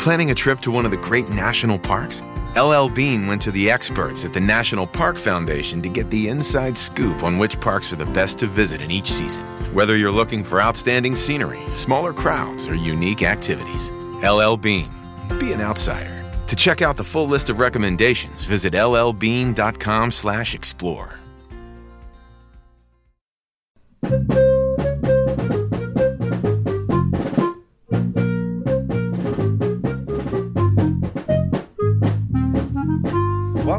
Planning a trip to one of the great national parks? LL Bean went to the experts at the National Park Foundation to get the inside scoop on which parks are the best to visit in each season. Whether you're looking for outstanding scenery, smaller crowds, or unique activities, LL Bean. Be an outsider. To check out the full list of recommendations, visit llbean.com/explore.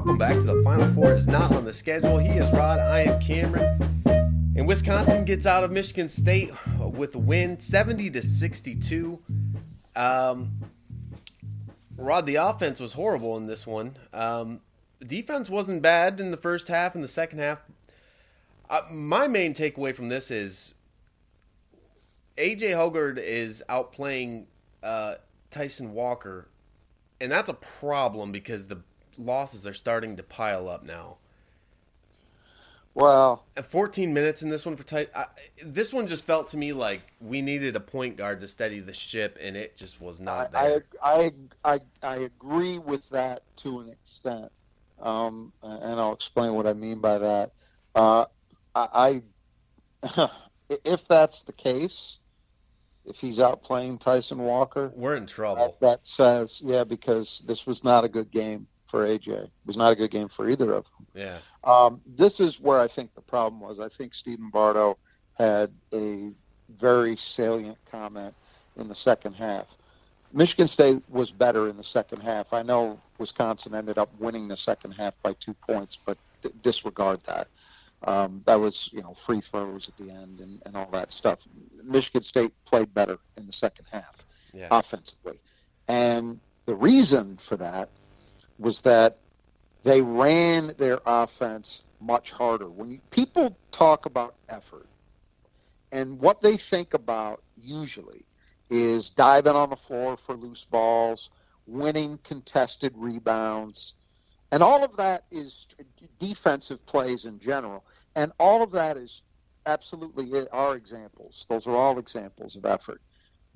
Welcome back to the Final Four is not on the schedule. He is Rod, I am Cameron. And Wisconsin gets out of Michigan State with a win 70 to 62. Um, Rod, the offense was horrible in this one. Um, defense wasn't bad in the first half. In the second half, uh, my main takeaway from this is AJ Hoggard is outplaying uh, Tyson Walker, and that's a problem because the losses are starting to pile up now. Well, At 14 minutes in this one for I, this one just felt to me like we needed a point guard to steady the ship, and it just was not I, there. I, I, I agree with that to an extent, um, and I'll explain what I mean by that. Uh, I, I, if that's the case, if he's out playing Tyson Walker, We're in trouble. that, that says, yeah, because this was not a good game for AJ. It was not a good game for either of them. Yeah, Um, this is where I think the problem was. I think Stephen Bardo had a very salient comment in the second half. Michigan State was better in the second half. I know Wisconsin ended up winning the second half by two points, but d- disregard that. Um, that was, you know, free throws at the end and, and all that stuff. Michigan State played better in the second half yeah. offensively. And the reason for that was that they ran their offense much harder. When you, people talk about effort, and what they think about usually is diving on the floor for loose balls, winning contested rebounds, and all of that is defensive plays in general. And all of that is absolutely are examples. Those are all examples of effort.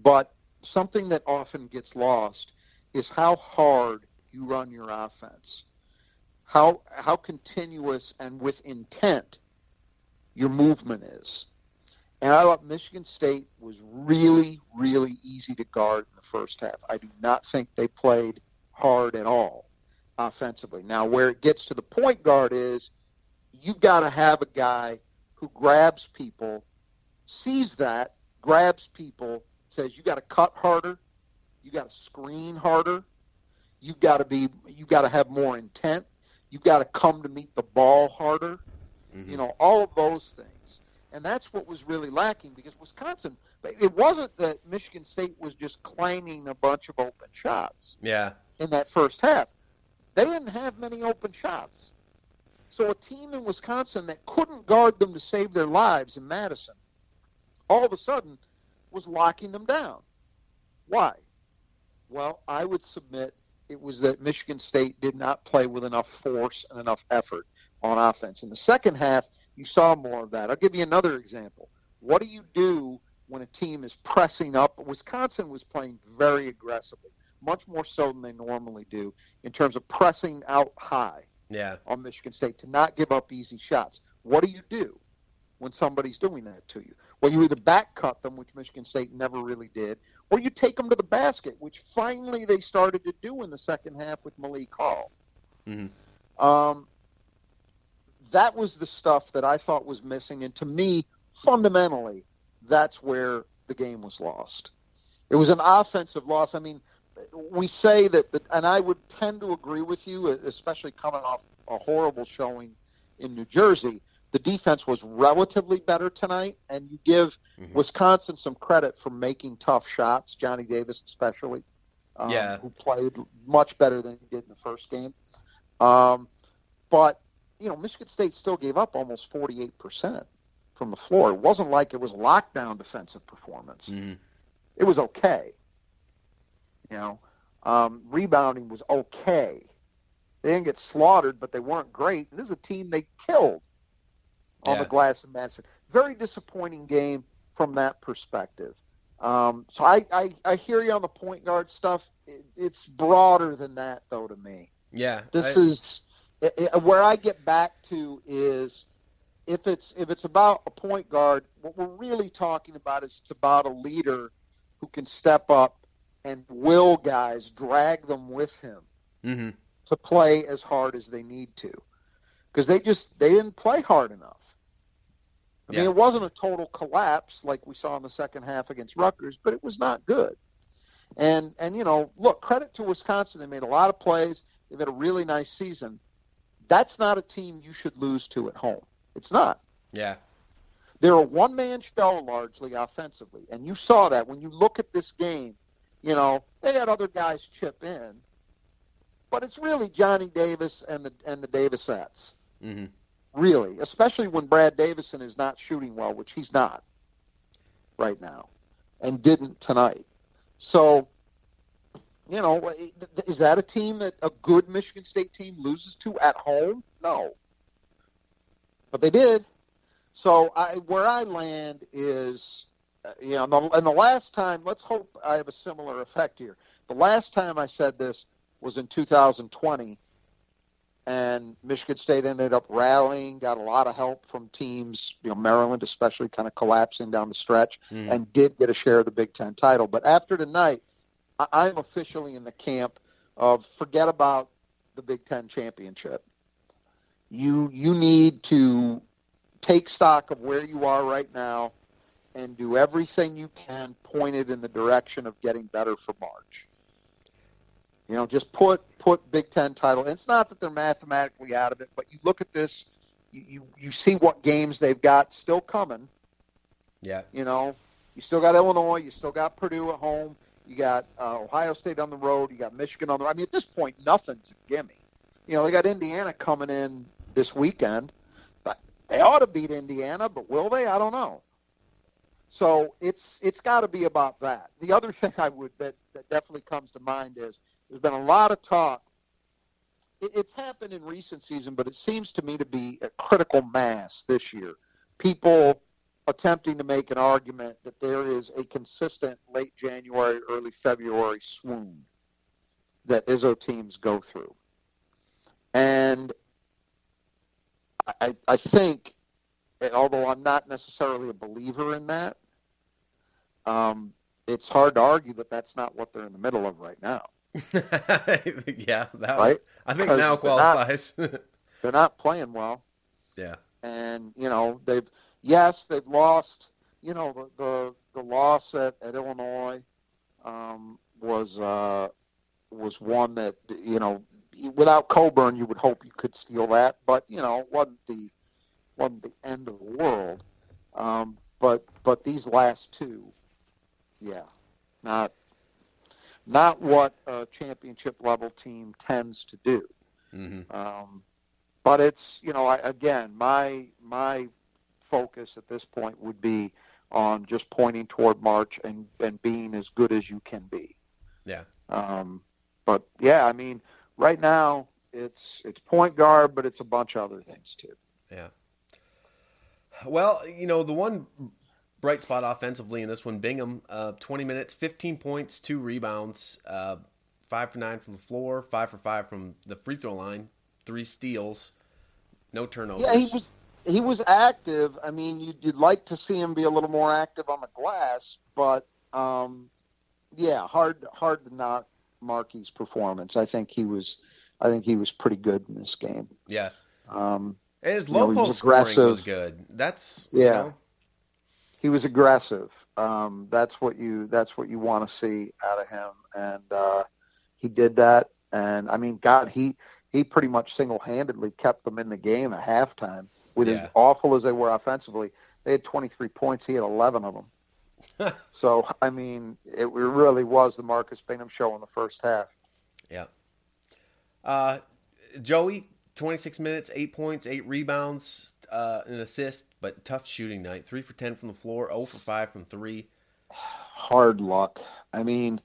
But something that often gets lost is how hard you run your offense, how how continuous and with intent your movement is. And I thought Michigan State was really, really easy to guard in the first half. I do not think they played hard at all offensively. Now, where it gets to the point guard is you've got to have a guy who grabs people, sees that, grabs people, says you got to cut harder, you got to screen harder, you've got to be, you've got to have more intent, you've got to come to meet the ball harder, Mhm. you know, all of those things. And that's what was really lacking because Wisconsin, it wasn't that Michigan State was just clanging a bunch of open shots yeah, in that first half. They didn't have many open shots. So a team in Wisconsin that couldn't guard them to save their lives in Madison, all of a sudden was locking them down. Why? Well, I would submit it was that Michigan State did not play with enough force and enough effort on offense. In the second half, you saw more of that. I'll give you another example. What do you do when a team is pressing up? Wisconsin was playing very aggressively, much more so than they normally do in terms of pressing out high yeah, on Michigan State to not give up easy shots. What do you do when somebody's doing that to you? Well, you either back cut them, which Michigan State never really did, or you take them to the basket, which finally they started to do in the second half with Malik Hall. Mhm. Um, that was the stuff that I thought was missing, and to me, fundamentally, that's where the game was lost. It was an offensive loss. I mean, we say that, the, and I would tend to agree with you, especially coming off a horrible showing in New Jersey. The defense was relatively better tonight, and you give Mhm. Wisconsin some credit for making tough shots. Johnny Davis, especially, um, Yeah. who played much better than he did in the first game. Um, but you know, Michigan State still gave up almost forty-eight percent from the floor. It wasn't like it was a lockdown defensive performance Mhm. it was okay. You know, um, rebounding was okay. They didn't get slaughtered, but they weren't great. And this is a team they killed on Yeah. the glass in Madison. Very disappointing game from that perspective. Um, so I, I, I hear you on the point guard stuff. It, it's broader than that, though, to me. Yeah, This I- is it, it- where I get back to is if it's if it's about a point guard, what we're really talking about is it's about a leader who can step up and will guys drag them with him Mhm. to play as hard as they need to because they just they didn't play hard enough. I mean, it wasn't a total collapse like we saw in the second half against Rutgers, but it was not good. And and you know, look, credit to Wisconsin. They made a lot of plays. They've had a really nice season. That's not a team you should lose to at home. It's not. yeah, They're a one-man show largely offensively, and you saw that when you look at this game. You know, they had other guys chip in, but it's really Johnny Davis and the and the Davisettes, hmm really, especially when Brad Davison is not shooting well, which he's not right now, and didn't tonight. So, you know, is that a team that a good Michigan State team loses to at home? No, but they did. So I, where I land is, uh, you know, and the, and the last time, let's hope I have a similar effect here. The last time I said this was in 2020, and Michigan State ended up rallying, got a lot of help from teams, you know, Maryland especially kind of collapsing down the stretch, Mhm. and did get a share of the Big Ten title. But after tonight, I- I'm officially in the camp of forget about the Big Ten championship. You you need to take stock of where you are right now and do everything you can pointed in the direction of getting better for March. You know, just put put Big Ten title. And it's not that they're mathematically out of it, but you look at this, you, you, you see what games they've got still coming. yeah, You know, you still got Illinois, you still got Purdue at home, you got uh, Ohio State on the road, you got Michigan on the. I mean, at this point, nothing's a gimme. You know, they got Indiana coming in this weekend, but they ought to beat Indiana, but will they? I don't know. So it's it's got to be about that. The other thing I would that that definitely comes to mind is there's been a lot of talk. It, it's happened in recent season, but it seems to me to be a critical mass this year. People attempting to make an argument that there is a consistent late January, early February swoon that Izzo teams go through. And I, I think, although I'm not necessarily a believer in that, um, it's hard to argue that that's not what they're in the middle of right now, yeah. That right? I think now they're not- qualifies. They're not playing well. yeah, and you know they've yes they've lost you know the the, the loss at, at Illinois um, was uh, was one that you know without Cockburn you would hope you could steal that but you know it wasn't the wasn't the end of the world um, but but these last two yeah not not what a championship level team tends to do hmm um, but it's you know I, again my my focus at this point would be on just pointing toward March and and being as good as you can be. yeah, Um, but yeah, I mean right now it's it's point guard, but it's a bunch of other things too. yeah. Well, you know the one bright spot offensively in this one, Bingham, uh, 20 minutes, 15 points, two rebounds, uh, five for nine from the floor, five for five from the free throw line, three steals, no turnovers. Yeah, he was he was active. I mean, you'd, you'd like to see him be a little more active on the glass, but um, yeah, hard hard to knock Markey's performance. I think he was I think he was pretty good in this game. Yeah, Um, and his You low post scoring was good. That's you Yeah. know, he was aggressive. Um, that's what you that's what you want to see out of him, and uh, he did that. And I mean, God, he he pretty much single handedly kept them in the game at halftime. With Yeah. as awful as they were offensively, they had 23 points. He had 11 of them. so I mean, it really was the Marcus Bingham show in the first half. Yeah. Uh, Joey, 26 minutes, eight points, eight rebounds, uh, an assist, but tough shooting night. Three for 10 from the floor, 0 for 5 from three. hard luck. I mean,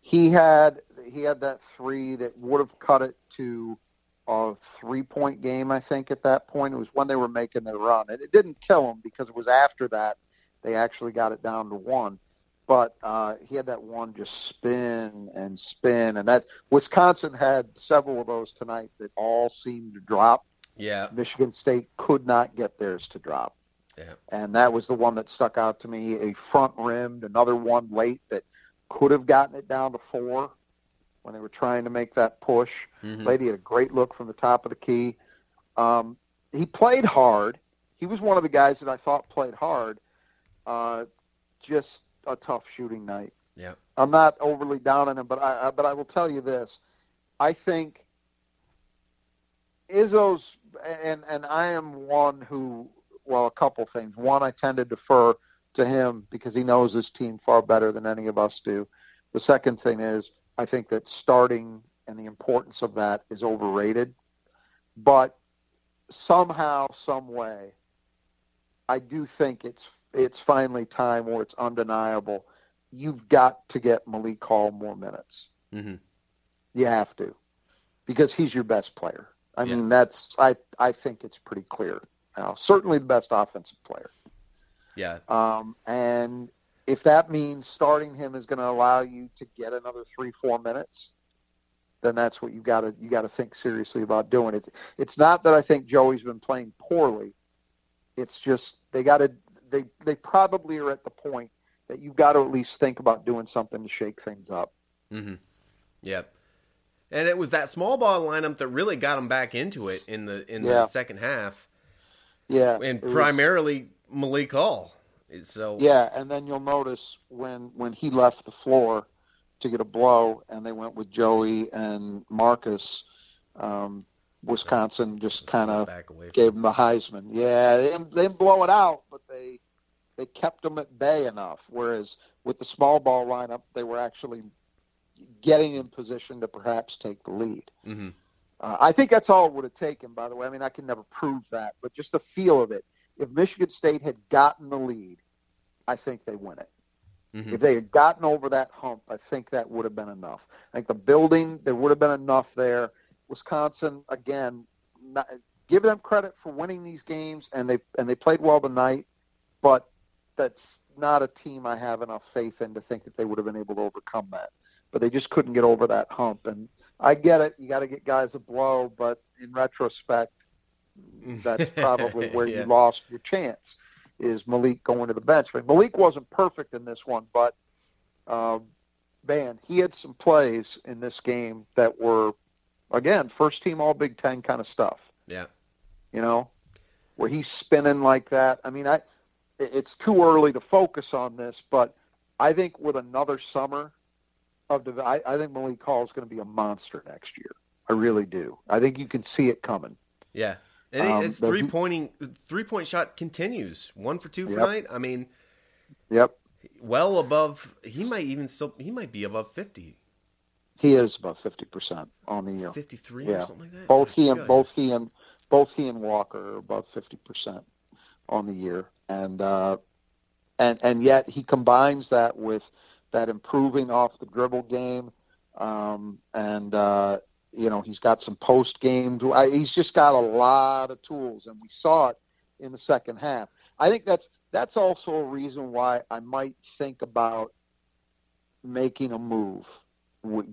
he had he had that three that would have cut it to a three point game. I think at that point it was when they were making their run, and it didn't kill them because it was after that they actually got it down to one. but uh, he had that one just spin and spin, and that Wisconsin had several of those tonight that all seemed to drop. Yeah. Michigan State could not get theirs to drop. Yeah. And that was the one that stuck out to me. A front rimmed, another one late that could have gotten it down to four when they were trying to make that push. Mhm. Lady had a great look from the top of the key. Um, he played hard. He was one of the guys that I thought played hard. Uh, just a tough shooting night. Yeah. I'm not overly down on him, but I, I but I will tell you this: I think Izzo's and and I am one who well a couple things. One, I tend to defer to him because he knows his team far better than any of us do. The second thing is I think that starting and the importance of that is overrated. But somehow, some way, I do think it's it's finally time where it's undeniable. You've got to get Malik Hall more minutes. Mhm. You have to, because he's your best player. I Yeah. mean, that's I I think it's pretty clear now. Certainly the best offensive player. Yeah. Um, and if that means starting him is going to allow you to get another three, four minutes, then that's what you got to you got to think seriously about doing. It. It's not that I think Joey's been playing poorly. It's just they got to they they probably are at the point that you've got to at least think about doing something to shake things up. Mm-hmm. Yep. And it was that small ball lineup that really got them back into it in the in Yeah. the second half, Yeah, and it was- primarily Malik Hall. So Yeah, and then you'll notice when when he left the floor to get a blow, and they went with Joey and Marcus. Um, Wisconsin just kind of back away. From gave him the Heisman. Yeah, they didn't, they didn't blow it out, but they they kept them at bay enough. Whereas with the small ball lineup, they were actually getting in position to perhaps take the lead. hmm Uh, I think that's all it would have taken, by the way. I mean, I can never prove that, but just the feel of it. If Michigan State had gotten the lead, I think they win it. hmm If they had gotten over that hump, I think that would have been enough. I think the building, there would have been enough there. Wisconsin, again, not, give them credit for winning these games, and they and they played well tonight. But that's not a team I have enough faith in to think that they would have been able to overcome that. But they just couldn't get over that hump. And I get it; you got to get guys a blow. But in retrospect, that's probably where Yeah. you lost your chance is Malik going to the bench. Malik wasn't perfect in this one, but um, man, he had some plays in this game that were, again, first team All Big Ten kind of stuff. Yeah. You know, where he's spinning like that. I mean, I it's too early to focus on this, but I think with another summer of the, I, I think Malik Hall is going to be a monster next year. I really do. I think you can see it coming. Yeah. And Um, his three pointing three point shot continues. One for two for Yep. night. I mean, Yep. well above. He might even still. He might be above 50, He is about fifty percent on the year. 53 Yeah. or something like that. Both he and both he and both he and Walker are above fifty percent on the year, and uh, and and yet he combines that with that improving off the dribble game, um, and uh, you know he's got some post game. He's just got a lot of tools, and we saw it in the second half. I think that's that's also a reason why I might think about making a move,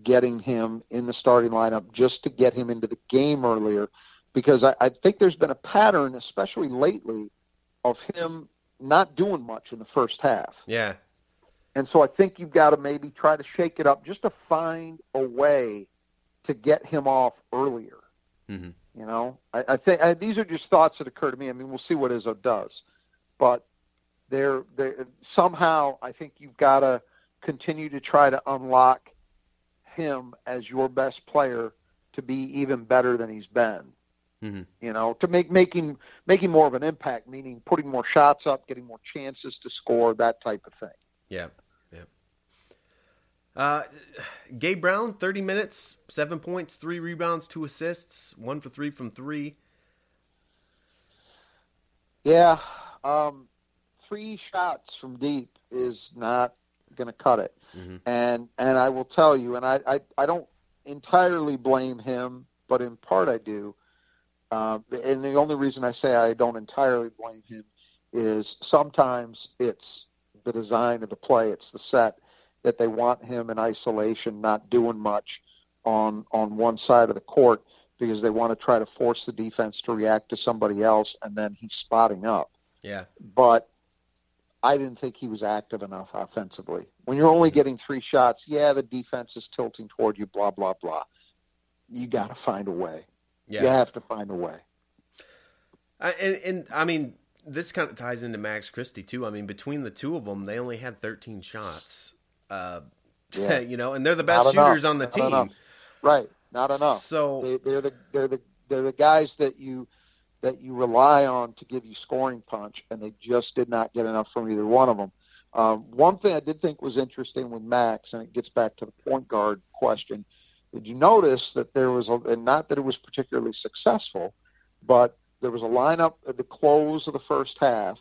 getting him in the starting lineup just to get him into the game earlier, because I, I think there's been a pattern, especially lately, of him not doing much in the first half. Yeah. And so I think you've got to maybe try to shake it up just to find a way to get him off earlier. Mhm. You know, I, I think I, these are just thoughts that occur to me. I mean, we'll see what Izzo does, but there, there somehow I think you've got to continue to try to unlock him as your best player to be even better than he's been. Mhm. You know, to make making making more of an impact, meaning putting more shots up, getting more chances to score, that type of thing. Yeah. Uh, Gabe Brown, 30 minutes, seven points, three rebounds, two assists, one for three from three. Yeah, um, three shots from deep is not going to cut it. Mhm. And and I will tell you, and I, I, I don't entirely blame him, but in part I do. Uh, and the only reason I say I don't entirely blame him is sometimes it's the design of the play. It's the set that they want him in isolation, not doing much on on one side of the court because they want to try to force the defense to react to somebody else, and then he's spotting up. Yeah. But I didn't think he was active enough offensively. When you're only getting three shots, yeah, the defense is tilting toward you, blah, blah, blah. You got to find a way. Yeah. You have to find a way. Uh, and, and I mean, this kind of ties into Max Christie too. I mean, between the two of them, they only had 13 shots. Uh, Yeah. you know, and they're the best Not enough. shooters on the Not team. enough. Right. Not enough. So They, they're the they're the they're the guys that you that you rely on to give you scoring punch, and they just did not get enough from either one of them. Um, one thing I did think was interesting with Max, and it gets back to the point guard question. Did you notice that there was a, and not that it was particularly successful, but there was a lineup at the close of the first half,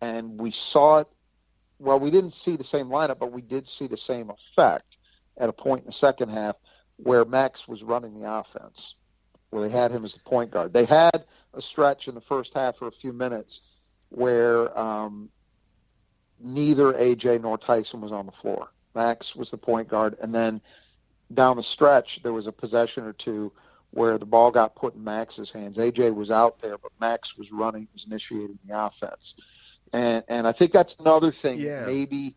and we saw it. Well, we didn't see the same lineup, but we did see the same effect at a point in the second half where Max was running the offense, where they had him as the point guard. They had a stretch in the first half for a few minutes where um, neither AJ nor Tyson was on the floor. Max was the point guard, and then down the stretch there was a possession or two where the ball got put in Max's hands. AJ was out there, but Max was running, was initiating the offense, and and I think that's another thing. Yeah. Maybe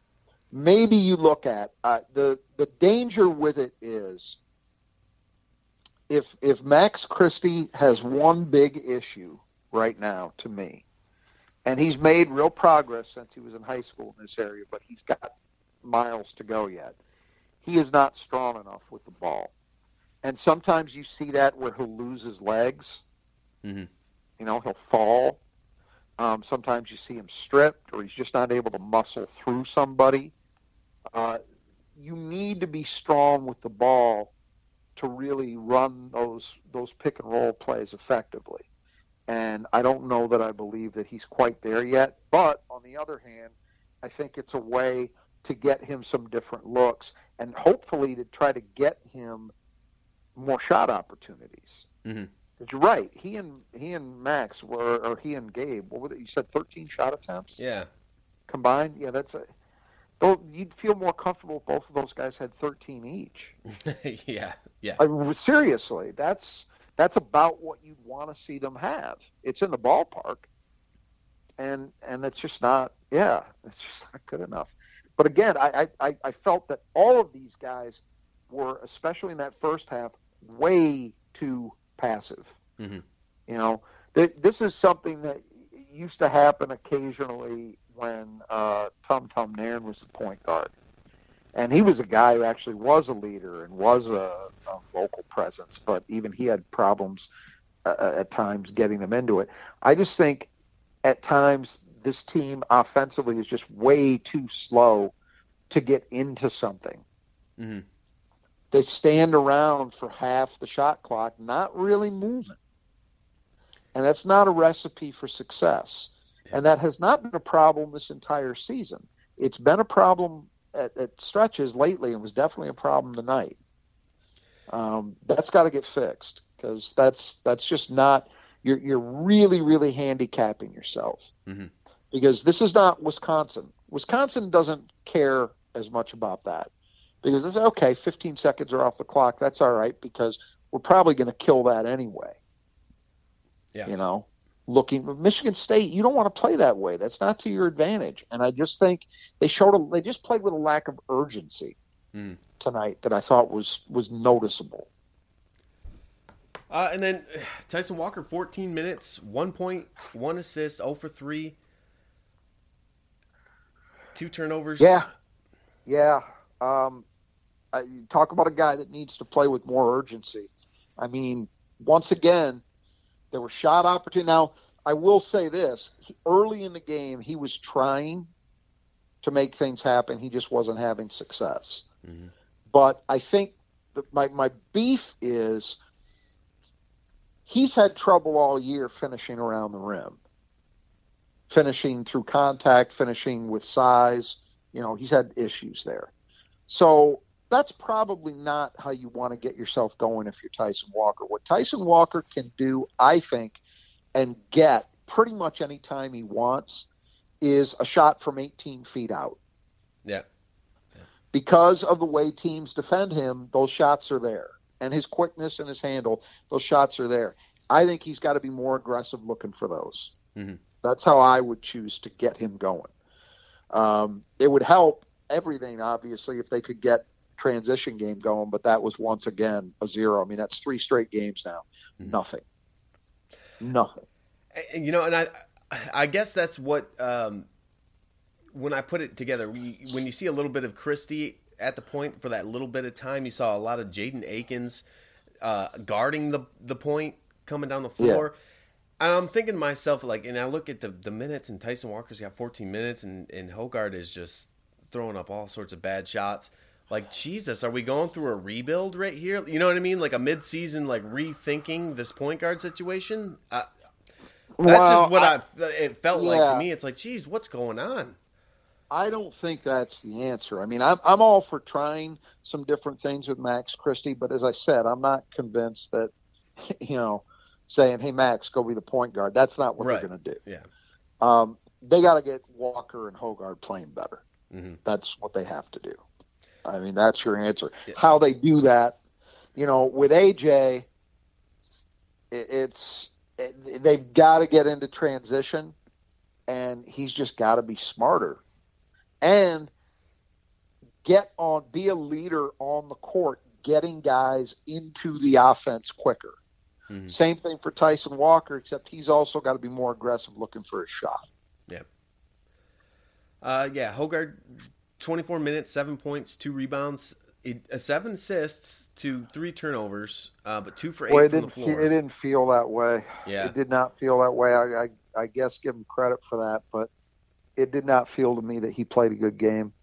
maybe you look at uh, the the danger with it is if if Max Christie has one big issue right now to me, and he's made real progress since he was in high school in this area, but he's got miles to go yet. He is not strong enough with the ball, and sometimes you see that where he'll lose his legs. Mhm. You know, he'll fall. Um, sometimes you see him stripped, or he's just not able to muscle through somebody. Uh, you need to be strong with the ball to really run those those pick and roll plays effectively. And I don't know that I believe that he's quite there yet. But on the other hand, I think it's a way to get him some different looks and hopefully to try to get him more shot opportunities. Mhm. You're right. He and he and Max were, or he and Gabe. What were they? You said 13 shot attempts yeah, combined. Yeah, that's a. Though you'd feel more comfortable if both of those guys had 13 each. yeah, yeah. I, seriously, that's that's about what you'd want to see them have. It's in the ballpark, and and it's just not. Yeah, it's just not good enough. But again, I I, I felt that all of these guys were, especially in that first half, way too passive. Mhm. You know, th- this is something that used to happen occasionally when uh, Tum Tum Nairn was the point guard and he was a guy who actually was a leader and was a, a vocal presence, but even he had problems uh, at times getting them into it. I just think at times this team offensively is just way too slow to get into something. Mhm. They stand around for half the shot clock, not really moving. And that's not a recipe for success. And that has not been a problem this entire season. It's been a problem at, at stretches lately and was definitely a problem tonight. Um, that's got to get fixed because that's that's just not you're you're really really handicapping yourself Mhm. because this is not Wisconsin. Wisconsin doesn't care as much about that because it's okay. 15 seconds are off the clock. That's all right because we're probably going to kill that anyway. Yeah. You know, looking Michigan State, you don't want to play that way. That's not to your advantage. And I just think they showed a, they just played with a lack of urgency Mm. tonight that I thought was was noticeable. Uh, and then Tyson Walker, 14 minutes, one point, one assist, 0 for 3, two turnovers. Yeah, yeah. Um, I, you talk about a guy that needs to play with more urgency. I mean, once again, there were shot opportunities. Now, I will say this: he, early in the game, he was trying to make things happen. He just wasn't having success. Mhm. But I think that my my beef is he's had trouble all year finishing around the rim, finishing through contact, finishing with size. You know, he's had issues there. So that's probably not how you want to get yourself going if you're Tyson Walker. What Tyson Walker can do, I think, and get pretty much any time he wants is a shot from 18 feet out. Yeah. Because of the way teams defend him, those shots are there. And his quickness and his handle, those shots are there. I think he's got to be more aggressive looking for those. Mm-hmm. That's how I would choose to get him going. Um, it would help everything, obviously, if they could get transition game going, but that was once again a zero. I mean, that's three straight games now. Mhm. Nothing. Nothing. And, you know, and I, I guess that's what um, when I put it together, we, when you see a little bit of Christie at the point for that little bit of time, you saw a lot of Jaden Akins uh, guarding the the point coming down the floor. And I'm thinking to myself, like, and I look at the, the minutes, and Tyson Walker's got 14 minutes, and, and Hoggard is just throwing up all sorts of bad shots. Like, Jesus, are we going through a rebuild right here? You know what I mean? Like a mid-season, like rethinking this point guard situation. Uh, that's Well, just what I- I, it felt like to me. It's like, geez, what's going on? I don't think that's the answer. I mean, I'm I'm all for trying some different things with Max Christie, but as I said, I'm not convinced that you know saying, "Hey Max, go be the point guard." That's not what Right. they're going to do. Yeah. Um, they got to get Walker and Hoggard playing better. Hmm That's what they have to do. I mean, that's your answer. Yeah. How they do that, you know, with AJ, it, it's it, they've got to get into transition, and he's just got to be smarter, and get on, be a leader on the court, getting guys into the offense quicker. Mhm. Same thing for Tyson Walker, except he's also got to be more aggressive looking for a shot. Uh, yeah, Hoggard, 24 minutes, seven points, two rebounds, uh, seven assists to three turnovers, uh, but two for eight Well, it from the didn't, fe- floor. it didn't feel that way. yeah, It did not feel that way. I, I, I guess give him credit for that, but it did not feel to me that he played a good game.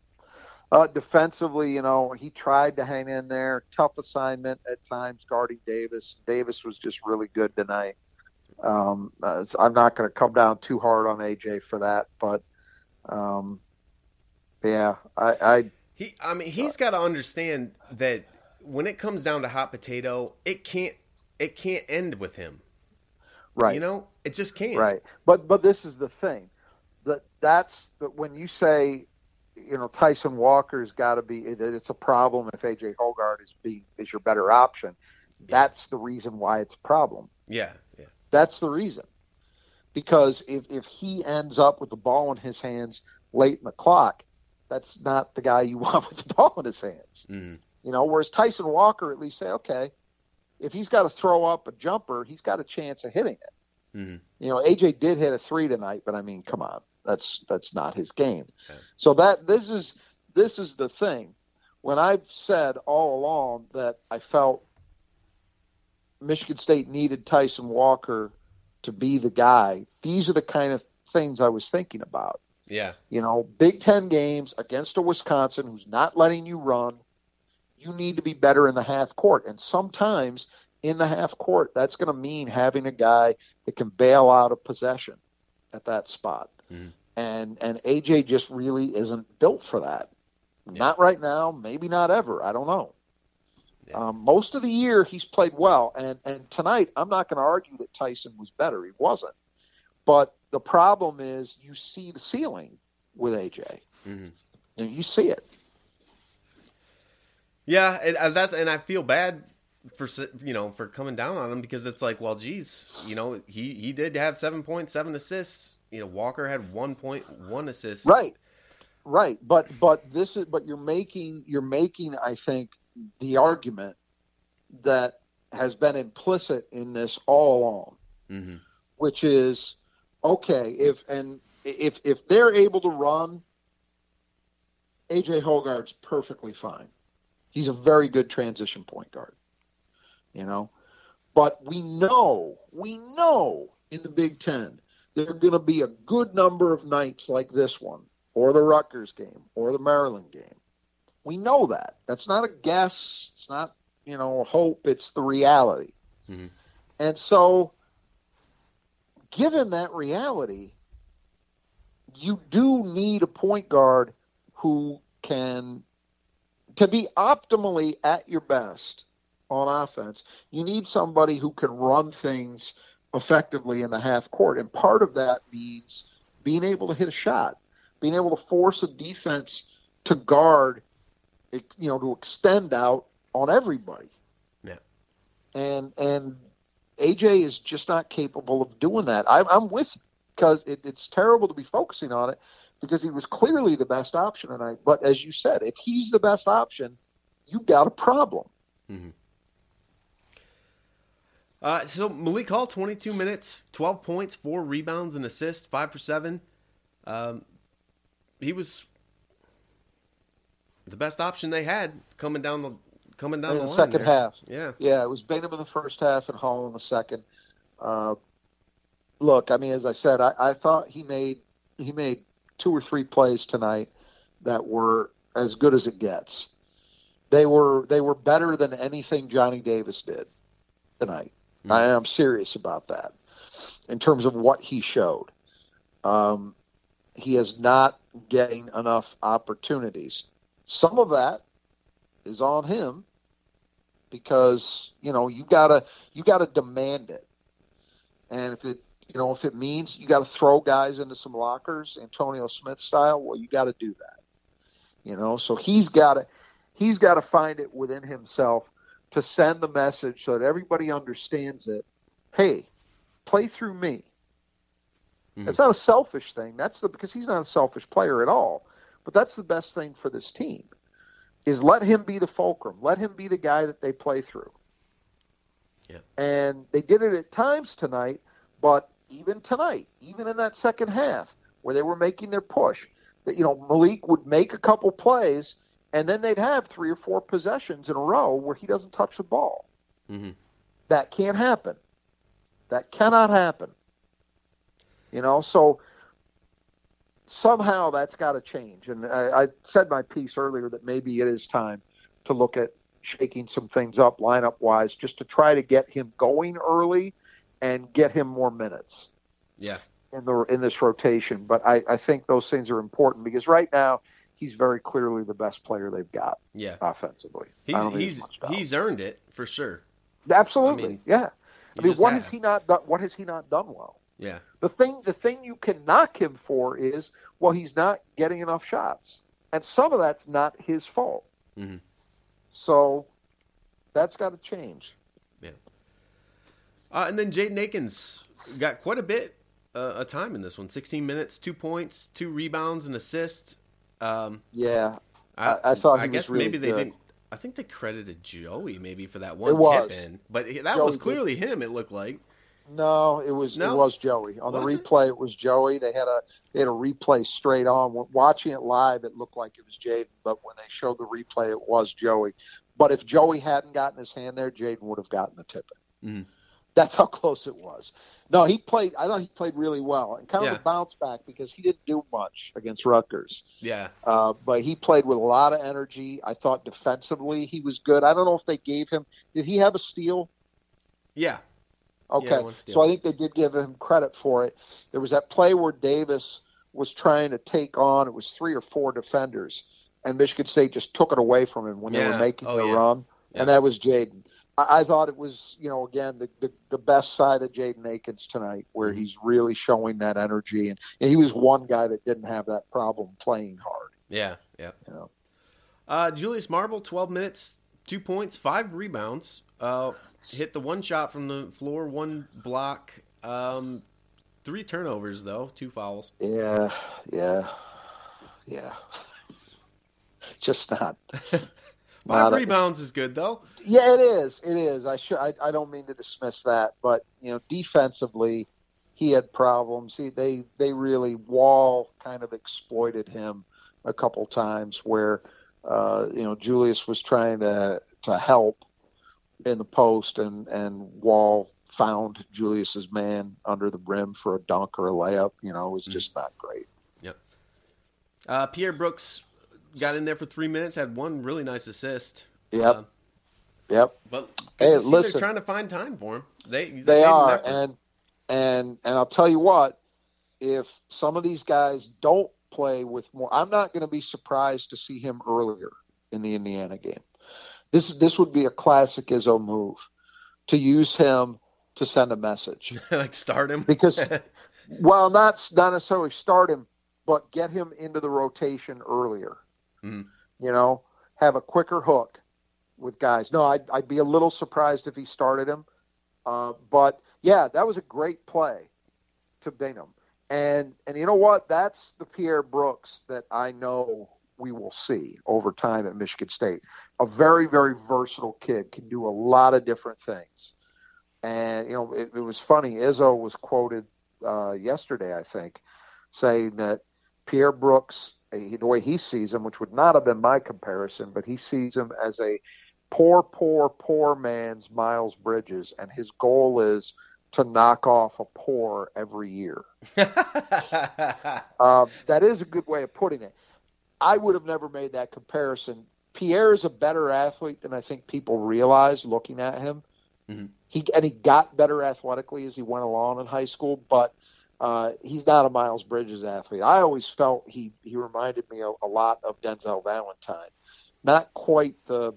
Uh, defensively, you know, he tried to hang in there. Tough assignment at times guarding Davis. Davis was just really good tonight. Um, uh, so I'm not going to come down too hard on AJ for that, but um, yeah, I, I he. I mean, he's got to understand that when it comes down to hot potato, it can't. It can't end with him. right. You know, it just can't. Right. But but this is the thing. That that's that when you say, you know, Tyson Walker's got to be. It, it's a problem if AJ Hoggard is be is your better option. That's the reason why it's a problem. Yeah. Yeah. That's the reason. Because if if he ends up with the ball in his hands late in the clock, that's not the guy you want with the ball in his hands. Mhm. You know, whereas Tyson Walker at least say, okay, if he's got to throw up a jumper, he's got a chance of hitting it. Mhm. You know, AJ did hit a three tonight, but I mean, come on, that's that's not his game. Okay. So that this is this is the thing. When I've said all along that I felt Michigan State needed Tyson Walker to be the guy, these are the kind of things I was thinking about. Yeah. You know, Big Ten games against a Wisconsin who's not letting you run. You need to be better in the half court. And sometimes in the half court, that's going to mean having a guy that can bail out a possession at that spot. Mhm. And and AJ just really isn't built for that. Yeah. Not right now, maybe not ever. I don't know. Yeah. Um, most of the year he's played well, and and tonight I'm not going to argue that Tyson was better. He wasn't, but the problem is you see the ceiling with AJ. Mhm. And you see it. Yeah, and uh, that's and I feel bad for you know for coming down on him because it's like, well, geez, you know, he he did have seven point seven assists. You know, Walker had one point one assist. Right. Right. But but this is but you're making you're making I think the argument that has been implicit in this all along, hmm which is okay, if and if if they're able to run AJ Hoggard's perfectly fine. He's a very good transition point guard. You know? But we know, we know in the Big Ten there are going to be a good number of nights like this one, or the Rutgers game, or the Maryland game. We know that. That's not a guess. It's not, you know, hope. It's the reality. Mhm. And so, given that reality, you do need a point guard who can, to be optimally at your best on offense, you need somebody who can run things effectively in the half court. And part of that means being able to hit a shot, being able to force a defense to guard, you know, to extend out on everybody. Yeah. And and AJ is just not capable of doing that. I, I'm with you because it, it's terrible to be focusing on it because he was clearly the best option tonight. But as you said, if he's the best option, you've got a problem. Mm-hmm. Uh, so Malik Hall, 22 minutes, 12 points, four rebounds, and assists, five for seven. Um, he was the best option they had coming down the coming down in the, the line second there. half. Yeah, Yeah, it was Bingham in the first half and Hall in the second. Uh, look, I mean, as I said, I, I thought he made he made two or three plays tonight that were as good as it gets. They were they were better than anything Johnny Davis did tonight. Mhm. I am serious about that in terms of what he showed. Um, he is not getting enough opportunities. Some of that is on him because you know you gotta you gotta demand it, and if it you know if it means you got to throw guys into some lockers, Antonio Smith style, well you got to do that. You know, so he's got to he's got to find it within himself to send the message so that everybody understands it. Hey, play through me. Mm-hmm. It's not a selfish thing. That's the because he's not a selfish player at all. But that's the best thing for this team is let him be the fulcrum. Let him be the guy that they play through. Yeah. And they did it at times tonight, but even tonight, even in that second half where they were making their push, that you know Malik would make a couple plays and then they'd have three or four possessions in a row where he doesn't touch the ball. hmm That can't happen. That cannot happen. You know, so somehow that's got to change. And I, I said my piece earlier that maybe it is time to look at shaking some things up lineup wise, just to try to get him going early and get him more minutes yeah, in the in this rotation. But I, I think those things are important because right now he's very clearly the best player they've got yeah. offensively. He's he's there's much doubt. he's earned it for sure. absolutely I mean, yeah. I mean, what has. has he not done? What has he not done well? Yeah, The thing, the thing you can knock him for is, well, he's not getting enough shots, and some of that's not his fault. Mhm. So that's got to change. uh, and then Jaden Akins got quite a bit uh, of time in this one. 16 minutes, two points, two rebounds, and assist. Um, Yeah, I, I- thought I guess really maybe they good. didn't. I think they credited Joey maybe for that one tip in, but that Joey was did. clearly him. It looked like. No, it was No? it was Joey on Was the replay. It? was Joey. They had a they had a replay straight on. Watching it live, it looked like it was Jaden, but when they showed the replay, it was Joey. But if Joey hadn't gotten his hand there, Jaden would have gotten the tip. in. Mhm. That's how close it was. No, he played. I thought he played really well and kind of Yeah. a bounce back because he didn't do much against Rutgers. Yeah, Uh, but he played with a lot of energy. I thought defensively he was good. I don't know if they gave him. Did he have a steal? yeah, Okay, steal. so I think they did give him credit for it. There was that play where Davis was trying to take on. It was three or four defenders, and Michigan State just took it away from him when they were making Oh, the yeah. run, Yeah. and that was Jaden. I, I thought it was, you know, again the the, the best side of Jaden Akins tonight, where Mhm. he's really showing that energy, and, and he was one guy that didn't have that problem playing hard. yeah, yeah. You know. Uh, Julius Marble, 12 minutes, two points, five rebounds. Uh, hit the one shot from the floor, one block, um, three turnovers though, two fouls. Yeah, yeah, yeah. Just not. Five not a- rebounds is good though. Yeah, it is. It is. I should. I, I don't mean to dismiss that, but you know, defensively, he had problems. He they they really Wahl kind of exploited him a couple times where uh, you know Julius was trying to to help in the post and and Wahl found Julius's man under the rim for a dunk or a layup. You know, it was just not great. Uh, Pierre Brooks got in there for three minutes, had one really nice assist. Yep. Uh, Yep. but Hey, listen. they're trying to find time for him. They they, they are and and and i'll tell you what if some of these guys don't play with more i'm not going to be surprised to see him earlier in the indiana game this this would be a classic izzo move to use him to send a message like start him because well, not not necessarily start him, but get him into the rotation earlier. Mhm. You know, have a quicker hook with guys. No, I'd, I'd be a little surprised if he started him. Uh, but yeah, that was a great play to Bingham. And and you know what? That's the Pierre Brooks that I know we will see over time at Michigan State. A very very versatile kid can do a lot of different things. And you know, it, it was funny. Izzo was quoted uh, yesterday, I think, saying that Pierre Brooks, eh, the way he sees him, which would not have been my comparison, but he sees him as a poor, poor, poor man's Miles Bridges, and his goal is to knock off a poor every year. Um, that is a good way of putting it. I would have never made that comparison. Pierre is a better athlete than I think people realize looking at him. Mhm. He and he got better athletically as he went along in high school, but uh, he's not a Miles Bridges athlete. I always felt he he reminded me a, a lot of Denzel Valentine. Not quite the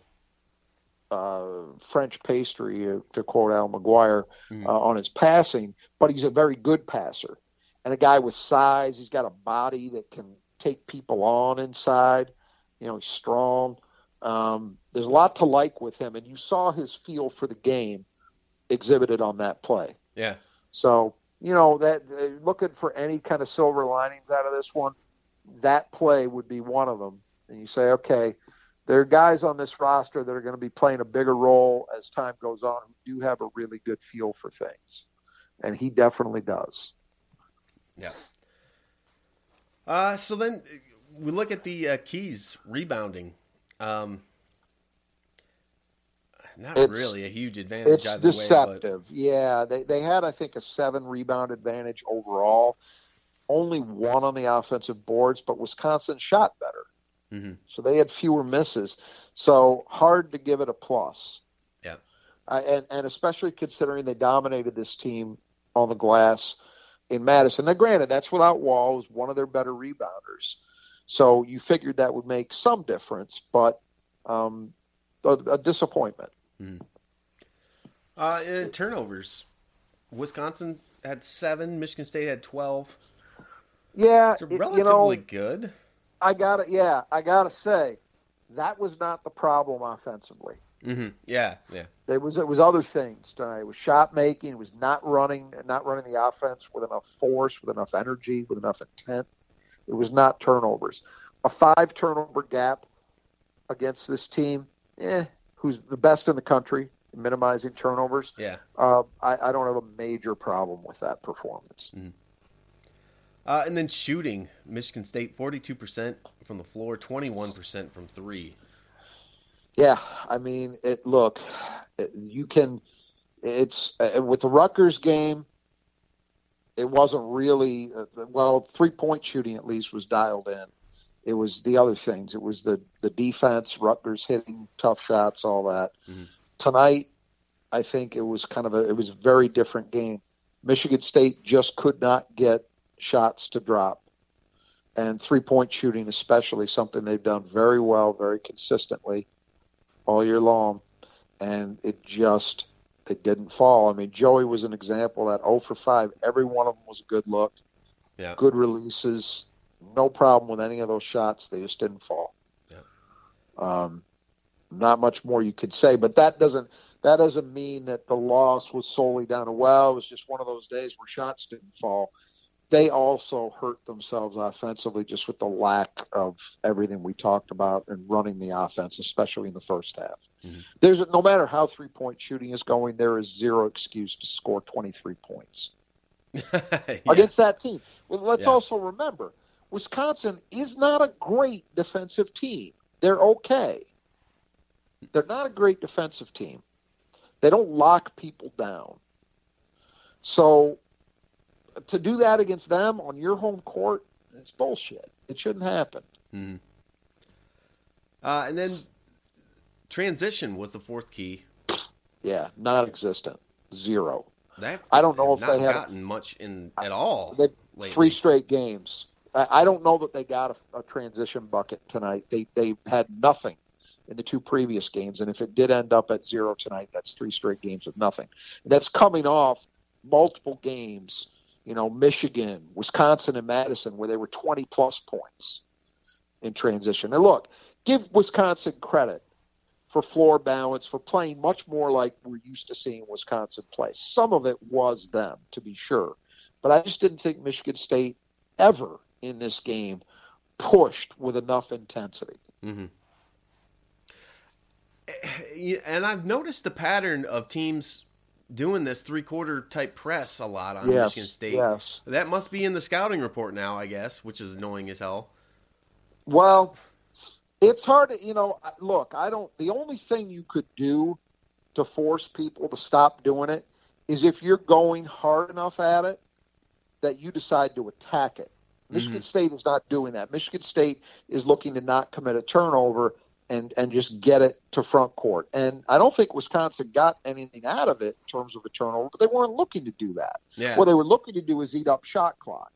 uh, French pastry, uh, to quote Al McGuire, Mhm. uh, on his passing, but he's a very good passer and a guy with size. He's got a body that can take people on inside. You know, he's strong. Um, there's a lot to like with him, and you saw his feel for the game exhibited on that play. yeah. So, you know, that uh, looking for any kind of silver linings out of this one, that play would be one of them. And you say, okay, there are guys on this roster that are going to be playing a bigger role as time goes on who do have a really good feel for things. And he definitely does. Yeah. Uh, so then uh, we look at the uh, keys rebounding. Um, not It's- really a huge advantage It's either way. deceptive. Yeah, they, they had, I think, a seven rebound advantage overall. Only one on the offensive boards, but Wisconsin shot better. But, Mhm. So they had fewer misses. So hard to give it a plus. Yeah. Uh, and, and especially considering they dominated this team on the glass in Madison. Now, granted, that's without Wahl, who's one of their better rebounders. So you figured that would make some difference, but um, a, a disappointment. Uh, and turnovers. Wisconsin had seven. Michigan State had twelve. Yeah, They're it- relatively you know, good. I got to Yeah, I got to say that was not the problem offensively. Hmm Yeah, yeah. There was it was other things tonight. It was shot making. It was not running, not running the offense with enough force, with enough energy, with enough intent. It was not turnovers. A five turnover gap against this team, eh? Who's the best in the country, minimizing turnovers? Yeah. Uh, I, I don't have a major problem with that performance. Uh, and then shooting. Michigan State, 42% from the floor, 21% from three. Yeah, I mean, it. Look, you can. It's uh, with the Rutgers game. It wasn't really uh, well. Three point shooting at least was dialed in. It was the other things. It was the the defense, Rutgers hitting tough shots, all that. Mhm. Tonight, I think it was kind of a. It was a very different game. Michigan State just could not get shots to drop, and three point shooting, especially, something they've done very well, very consistently all year long, and it just it didn't fall. I mean, Joey was an example that 0 for 5. Every one of them was a good look, Yeah. good releases, no problem with any of those shots. They just didn't fall. Yeah. Um, not much more you could say, but that doesn't that doesn't mean that the loss was solely down to well. It was just one of those days where shots didn't fall. They also hurt themselves offensively just with the lack of everything we talked about and running the offense, especially in the first half. Mhm. There's no matter how three point shooting is going, there is zero excuse to score 23 points Yeah. against that team. Well, let's Yeah. also remember Wisconsin is not a great defensive team. They're okay. They're not a great defensive team. They don't lock people down. So to do that against them on your home court, it's bullshit. It shouldn't happen. Mhm. Uh, and then transition was the fourth key. Yeah, non-existent. Zero. They I don't know if they had- gotten much in at all. They three straight games. I, I don't know that they got a, a transition bucket tonight. They they had nothing in the two previous games, and if it did end up at zero tonight, that's three straight games with nothing. That's coming off multiple games You know, Michigan, Wisconsin, and Madison, where they were 20 plus points in transition. And look, give Wisconsin credit for floor balance, for playing much more like we're used to seeing Wisconsin play. Some of it was them, to be sure. But I just didn't think Michigan State ever in this game pushed with enough intensity. Mm-hmm. And I've noticed the pattern of teams doing this three quarter type press a lot on yes, Michigan State. Yes. That must be in the scouting report now, I guess, which is annoying as hell. Well, it's hard to, you know, look, I don't, the only thing you could do to force people to stop doing it is if you're going hard enough at it that you decide to attack it. Michigan mm-hmm. State is not doing that. Michigan State is looking to not commit a turnover and and just get it to front court. And I don't think Wisconsin got anything out of it in terms of a turnover, but they weren't looking to do that. Yeah. What they were looking to do is eat up shot clock.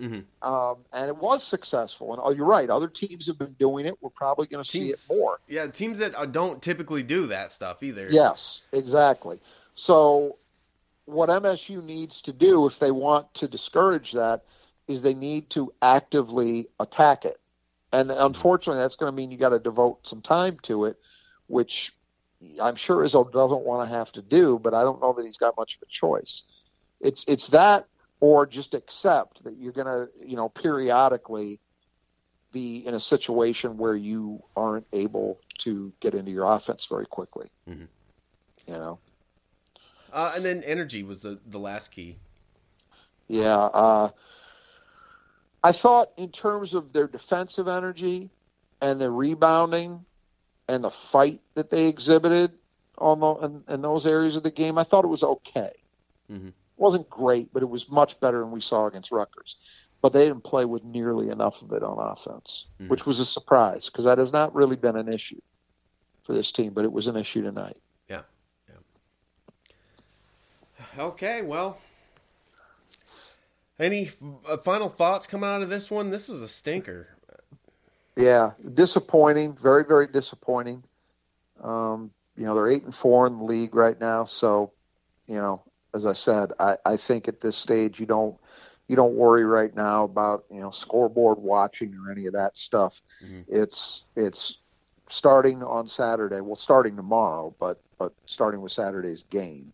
Mm-hmm. Um, and it was successful. And oh, you're right. Other teams have been doing it. We're probably going to see it more. Yeah, teams that uh, don't typically do that stuff either. Yes, exactly. So, what MSU needs to do if they want to discourage that is they need to actively attack it. And unfortunately, that's going to mean you got to devote some time to it, which I'm sure Izzo doesn't want to have to do, but I don't know that he's got much of a choice. It's it's that or just accept that you're going to, you know, periodically be in a situation where you aren't able to get into your offense very quickly. Mm-hmm. You know. Uh, and then energy was the the last key. Yeah, uh, I thought in terms of their defensive energy and their rebounding and the fight that they exhibited on the, in, in those areas of the game, I thought it was okay. Mm-hmm wasn't great, but it was much better than we saw against Rutgers. But they didn't play with nearly enough of it on offense, mm-hmm. which was a surprise because that has not really been an issue for this team, but it was an issue tonight. Yeah. Yeah. Okay, well, any uh, final thoughts coming out of this one? This was a stinker. Yeah, disappointing. Very, very disappointing. Um, you know, they're eight and four in the league right now, so you know, as I said, I, I think at this stage you don't you don't worry right now about you know scoreboard watching or any of that stuff. Mm-hmm. It's it's starting on Saturday. Well, starting tomorrow, but but starting with Saturday's game.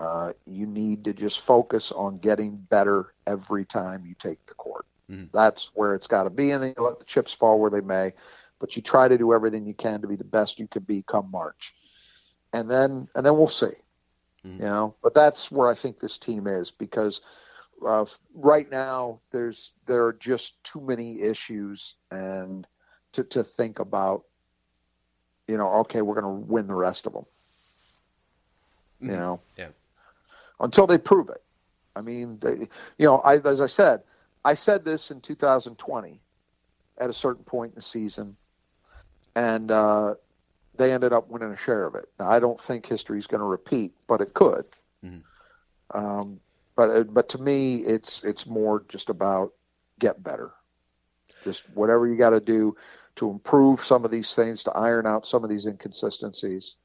Uh, you need to just focus on getting better every time you take the court. Mm-hmm. That's where it's got to be, and then you let the chips fall where they may. But you try to do everything you can to be the best you could be come March, and then and then we'll see. Mm-hmm. You know, but that's where I think this team is because uh, right now there's there are just too many issues and to to think about. You know, okay, we're going to win the rest of them. Mm-hmm. You know, yeah. Until they prove it. I mean, they, you know, I, as I said, I said this in 2020 at a certain point in the season, and uh, they ended up winning a share of it. Now, I don't think history is going to repeat, but it could. Mm-hmm. Um, but uh, but to me, it's it's more just about get better. Just whatever you got to do to improve some of these things, to iron out some of these inconsistencies,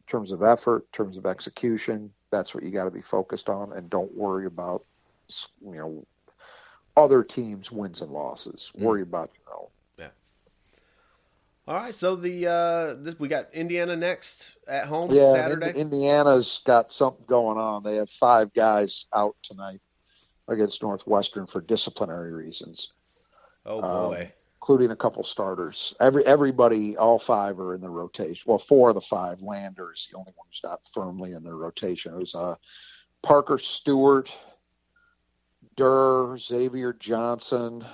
in terms of effort, in terms of execution. That's what you got to be focused on, and don't worry about you know other teams' wins and losses. Mm-hmm. Worry about your own. Yeah. All right, so the uh, this we got Indiana next at home yeah, Saturday. Indiana's got something going on. They have five guys out tonight against Northwestern for disciplinary reasons. Oh boy, um, including a couple starters. Every everybody, all five are in the rotation. Well, four of the five. Lander is the only one who's not firmly in the rotation. It was uh, Parker Stewart, Durr, Xavier Johnson,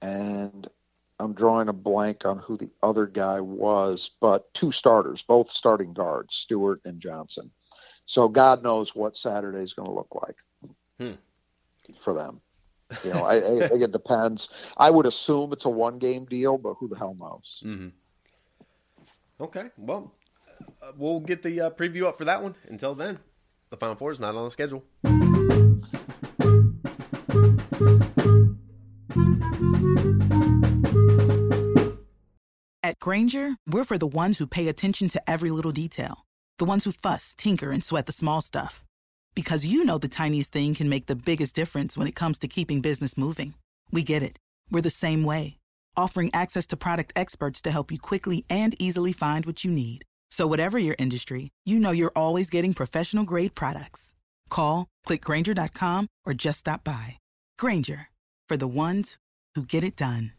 and I'm drawing a blank on who the other guy was, but two starters, both starting guards, Stewart and Johnson. So God knows what Saturday is going to look like hmm. for them. You know, I, I, think it depends. I would assume it's a one game deal, but who the hell knows? Mm-hmm. Okay, well, uh, we'll get the uh, preview up for that one. Until then, the Final Four is not on the schedule. At Grainger, we're for the ones who pay attention to every little detail, the ones who fuss, tinker, and sweat the small stuff Because you know the tiniest thing can make the biggest difference when it comes to keeping business moving. We get it. We're the same way, offering access to product experts to help you quickly and easily find what you need. So, whatever your industry, you know you're always getting professional grade products. Call, clickgrainger.com, or just stop by. Grainger, for the ones who get it done.